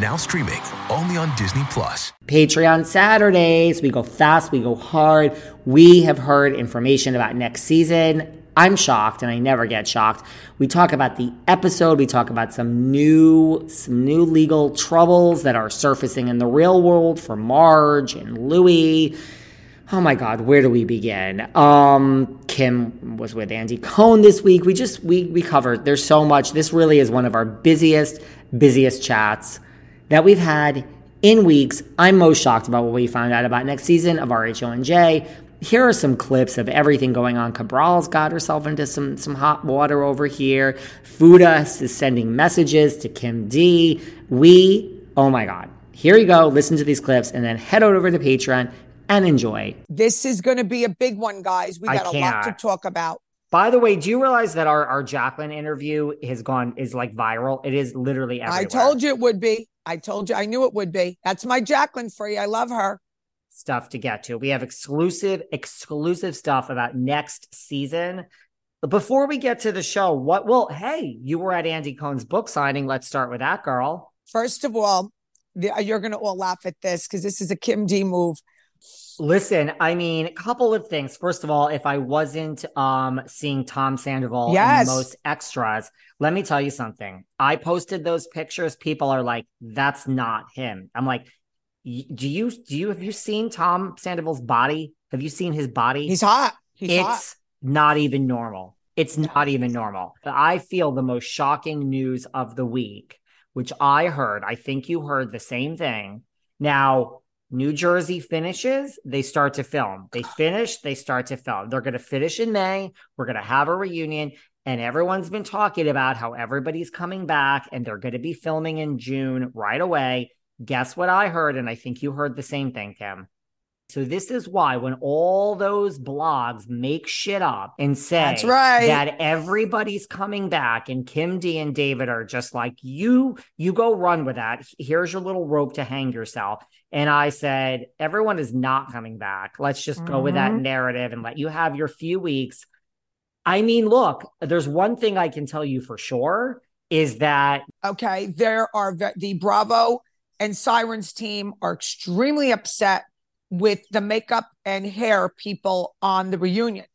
Now streaming only on Disney Plus. Patreon Saturdays. We go fast, we go hard. We have heard information about next season. I'm shocked and I never get shocked. We talk about the episode, we talk about some new some new legal troubles that are surfacing in the real world for Marge and Louis. Oh my god, where do we begin? Um Kim was with Andy Cohen this week. We just we we covered there's so much. This really is one of our busiest busiest chats that we've had in weeks. I'm most shocked about what we found out about next season of RHONJ. Here are some clips of everything going on. Cabral's got herself into some, some hot water over here. Fuda is sending messages to Kim D. We, oh my God. Here you go. Listen to these clips and then head out over to Patreon and enjoy. This is going to be a big one, guys. We got a lot to talk about. By the way, do you realize that our, our Jacqueline interview has gone, is like viral? It is literally everywhere. I told you it would be. I told you. I knew it would be. That's my Jacqueline for you. I love her. stuff to get to. We have exclusive, exclusive stuff about next season. But before we get to the show, what well, hey, you were at Andy Cohen's book signing. Let's start with that girl. First of all, the, you're going to all laugh at this because this is a Kim D move. Listen, I mean, a couple of things. First of all, if I wasn't um seeing Tom Sandoval Yes. most extras, let me tell you something. I posted those pictures. People are like, "That's not him." I'm like, "Do you do you have you seen Tom Sandoval's body? Have you seen his body? He's hot. He's it's hot. not even normal. It's not even normal. I feel the most shocking news of the week, which I heard, I think you heard the same thing. Now, New Jersey finishes, they start to film. They finish, they start to film. They're going to finish in May. We're going to have a reunion. And everyone's been talking about how everybody's coming back and they're going to be filming in June right away. Guess what I heard? And I think you heard the same thing, Kim. So this is why when all those blogs make shit up and say That's right. that everybody's coming back and Kim D and David are just like you you go run with that. Here's your little rope to hang yourself. And I said everyone is not coming back. Let's just go with that Mhm. narrative and let you have your few weeks. I mean, look, there's one thing I can tell you for sure is that Okay. There are the Bravo and Sirens team are extremely upset with the makeup and hair people on the reunion.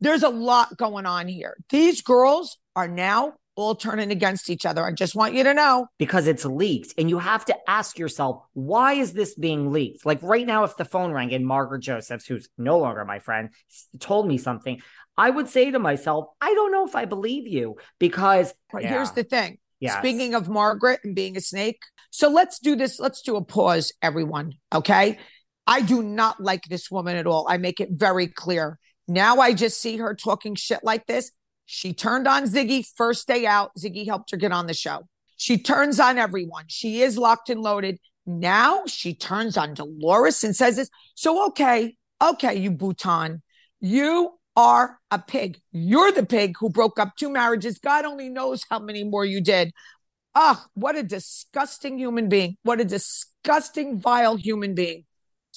There's a lot going on here. These girls are now all turning against each other. I just want you to know. because it's leaked. And you have to ask yourself, why is this being leaked? Like right now, if the phone rang and Margaret Josephs, who's no longer my friend, told me something, I would say to myself, I don't know if I believe you because Yeah. here's the thing. Yes. Speaking of Margaret and being a snake. So let's do this. Let's do a pause, everyone. Okay. I do not like this woman at all. I make it very clear. Now I just see her talking shit like this. She turned on Siggy first day out. Siggy helped her get on the show. She turns on everyone. She is locked and loaded. Now she turns on Dolores and says this. So, okay, okay, you Bhutan, you are a pig. You're the pig who broke up two marriages. God only knows how many more you did. Ah, what a disgusting human being. What a disgusting, vile human being.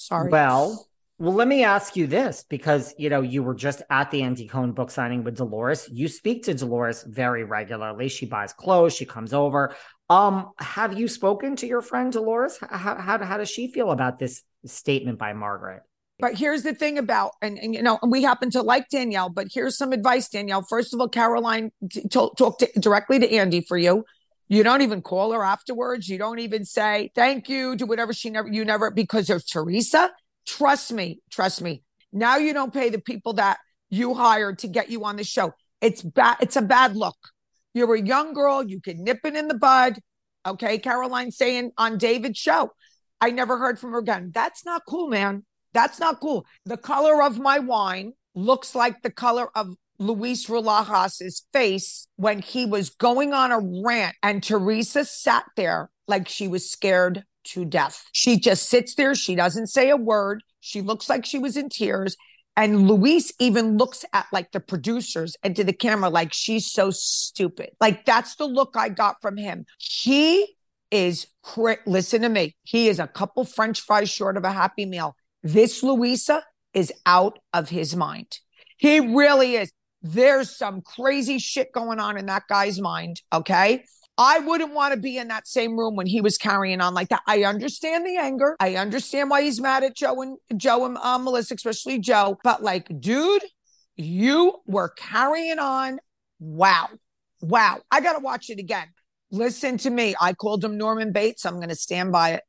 Sorry. Well, well, let me ask you this because you know you were just at the Andy Cohen book signing with Dolores. You speak to Dolores very regularly. She buys clothes. She comes over. Um, have you spoken to your friend Dolores? How how, how does she feel about this statement by Margaret? But here's the thing about, and, and you know, we happen to like Danielle, but here's some advice, Danielle. First of all, Caroline t- talk, talk to, directly to Andy for you. You don't even call her afterwards. You don't even say thank you, do whatever she never, you never, because of Teresa. Trust me, trust me. Now you don't pay the people that you hired to get you on the show. It's bad. It's a bad look. You're a young girl. You can nip it in the bud. Okay. Caroline saying on David's show, I never heard from her again. That's not cool, man. That's not cool. The color of my wine looks like the color of Luis Ruelas's face when he was going on a rant and Teresa sat there like she was scared to death. She just sits there. She doesn't say a word. She looks like she was in tears. And Luis even looks at like the producers and to the camera like she's so stupid. Like that's the look I got from him. He is, listen to me, he is a couple French fries short of a happy meal. This Luisa is out of his mind. He really is. There's some crazy shit going on in that guy's mind. Okay. I wouldn't want to be in that same room when he was carrying on like that. I understand the anger. I understand why he's mad at Joe and Joe and uh, Melissa, especially Joe. But like, dude, you were carrying on. Wow. Wow. I got to watch it again. Listen to me. I called him Norman Bates. I'm going to stand by it.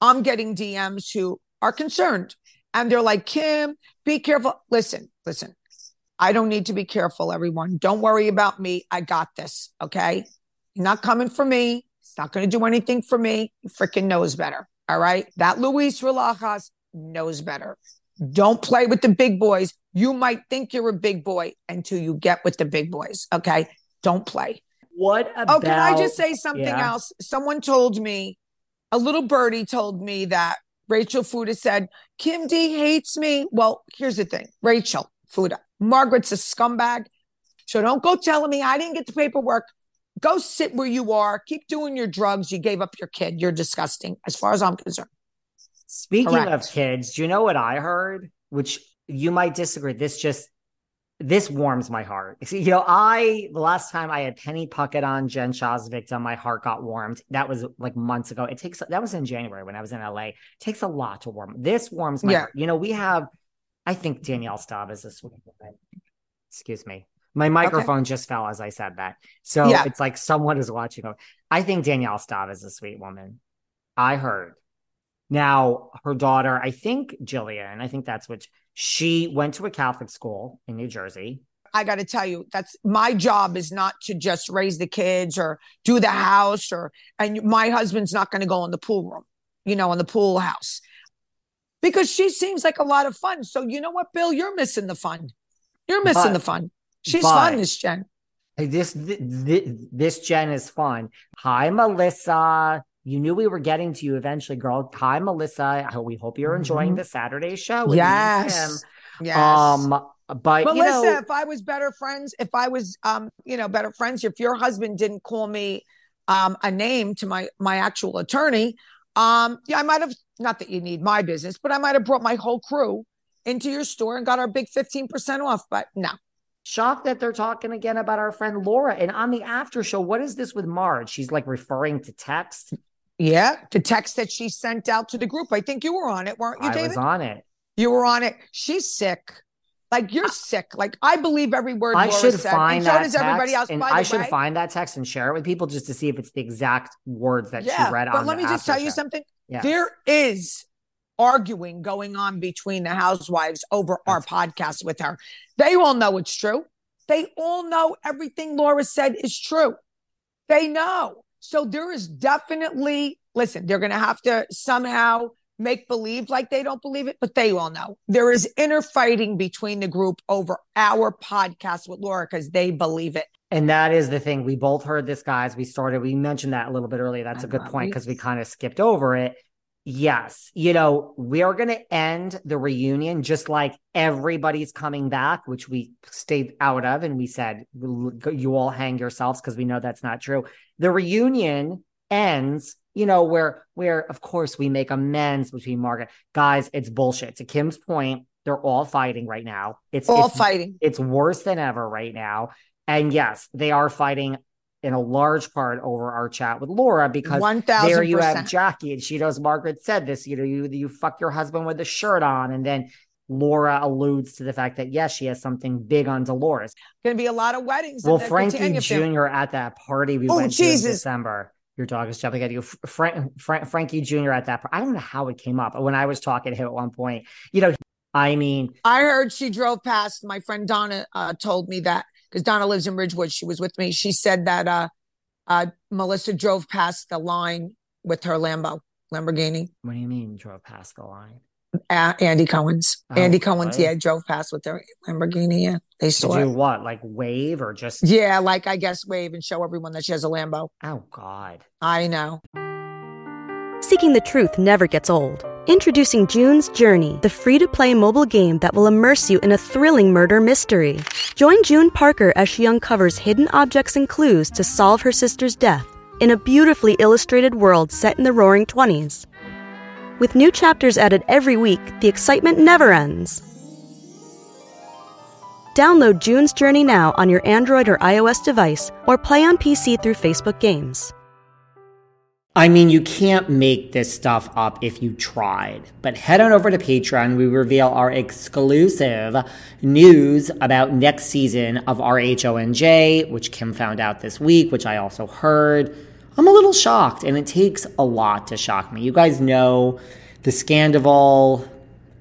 I'm getting DMs who are concerned and they're like, Kim, be careful. Listen, listen. I don't need to be careful, everyone. Don't worry about me. I got this. Okay not coming for me. He's not going to do anything for me. He freaking knows better. All right. That Luis Ruelas knows better. Don't play with the big boys. You might think you're a big boy until you get with the big boys. Okay. Don't play. What about? Oh, can I just say something yeah. else? Someone told me, a little birdie told me that Rachel Fuda said, Kim D hates me. Well, here's the thing Rachel Fuda, Margaret's a scumbag. So don't go telling me I didn't get the paperwork go sit where you are. Keep doing your drugs. You gave up your kid. You're disgusting, as far as I'm concerned. Speaking Correct. of kids, do you know what I heard? Which you might disagree. This just this warms my heart. See, you know, I the last time I had Penny Puckett on Jen Shah's victim, my heart got warmed. That was like months ago. It takes that was in January when I was in LA. It takes a lot to warm. This warms my yeah. heart. You know, we have I think Danielle Staub is a sweet woman. Excuse me. My microphone okay. just fell as I said that. So yeah. it's like someone is watching. I think Danielle Staub is a sweet woman. I heard. Now, her daughter, I think Jillian, I think that's what she went to a Catholic school in New Jersey. I got to tell you, that's my job is not to just raise the kids or do the house or, and my husband's not going to go in the pool room, you know, in the pool house because she seems like a lot of fun. So, you know what, Bill, you're missing the fun. You're missing but, the fun. She's but fun, this Jen. This, this this Jen is fun. Hi, Melissa. You knew we were getting to you eventually, girl. Hi, Melissa. We hope you're enjoying mm-hmm. the Saturday show. yes. Yes. Um, but Melissa, you know, if I was better friends, if I was um, you know, better friends, if your husband didn't call me um a name to my my actual attorney, um, yeah, I might have not that you need my business, but I might have brought my whole crew into your store and got our big 15% off. But no, Shocked that they're talking again about our friend Laura. And on the after show, what is this with Marge? She's like referring to text. Yeah, the text that she sent out to the group. I think you were on it, weren't you, David? I was on it. You were on it. She's sick. Like you're sick. Like I believe every word. I Laura should said. find and so does everybody else. And I should way. find that text and share it with people just to see if it's the exact words that yeah, she read. But let me just tell show. you something. Yes. There is arguing going on between the housewives over That's- our podcast with her. They all know it's true. They all know everything Laura said is true. They know. So there is definitely, listen, they're going to have to somehow make believe like they don't believe it, but they all know. There is inner fighting between the group over our podcast with Laura because they believe it. And that is the thing. We both heard this, guys. We started, we mentioned that a little bit earlier. That's I a good point because we kind of skipped over it. Yes. You know, we are going to end the reunion just like everybody's coming back, which we stayed out of. And we said, you all hang yourselves because we know that's not true. The reunion ends, you know, where, where of course we make amends between Margaret. Guys, it's bullshit. To Kim's point, they're all fighting right now. It's all it's, fighting. It's worse than ever right now. And yes, they are fighting in a large part over our chat with Laura because 1, there you have Jackie and she knows Margaret said this, you know, you you fuck your husband with a shirt on and then Laura alludes to the fact that yes, she has something big on Dolores. Going to be a lot of weddings. Well, Frankie Jr. at that party we oh, went Jesus. to in December. Your dog is jumping at you. Frank, Frank, Frankie Jr. at that. I don't know how it came up. When I was talking to him at one point, you know, I mean, I heard she drove past. My friend Donna uh, told me that because Donna lives in Ridgewood. She was with me. She said that uh, uh, Melissa drove past the line with her Lambo, Lamborghini. What do you mean drove past the line? Andy Cohen's. Oh, Andy Cohen's, yeah, drove past with their Lamborghini. Yeah, they saw do it. what? Like wave or just? Yeah, like I guess wave and show everyone that she has a Lambo. Oh God, I know. Seeking the truth never gets old. Introducing June's Journey, the free to play mobile game that will immerse you in a thrilling murder mystery. Join June Parker as she uncovers hidden objects and clues to solve her sister's death in a beautifully illustrated world set in the roaring 20s. With new chapters added every week, the excitement never ends. Download June's Journey now on your Android or iOS device or play on PC through Facebook Games. I mean, you can't make this stuff up if you tried. But head on over to Patreon. We reveal our exclusive news about next season of RHONJ, which Kim found out this week, which I also heard. I'm a little shocked, and it takes a lot to shock me. You guys know the scandal.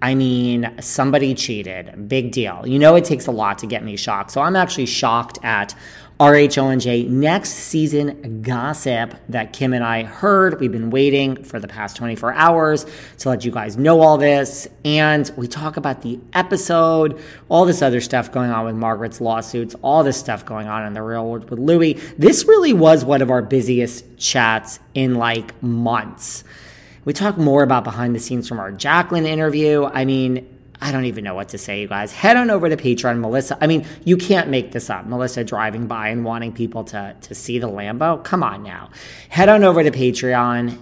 I mean, somebody cheated. Big deal. You know, it takes a lot to get me shocked. So I'm actually shocked at RHONJ next season gossip that Kim and I heard. We've been waiting for the past 24 hours to let you guys know all this. And we talk about the episode, all this other stuff going on with Margaret's lawsuits, all this stuff going on in the real world with Louis. This really was one of our busiest chats in like months. We talk more about behind the scenes from our Jacqueline interview. I mean, I don't even know what to say, you guys. Head on over to Patreon, Melissa. I mean, you can't make this up. Melissa driving by and wanting people to, to see the Lambo. Come on now. Head on over to Patreon.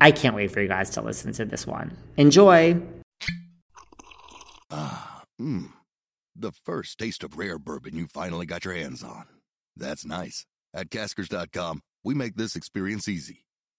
I can't wait for you guys to listen to this one. Enjoy. Ah, mmm. The first taste of rare bourbon you finally got your hands on. That's nice. At caskers.com, we make this experience easy.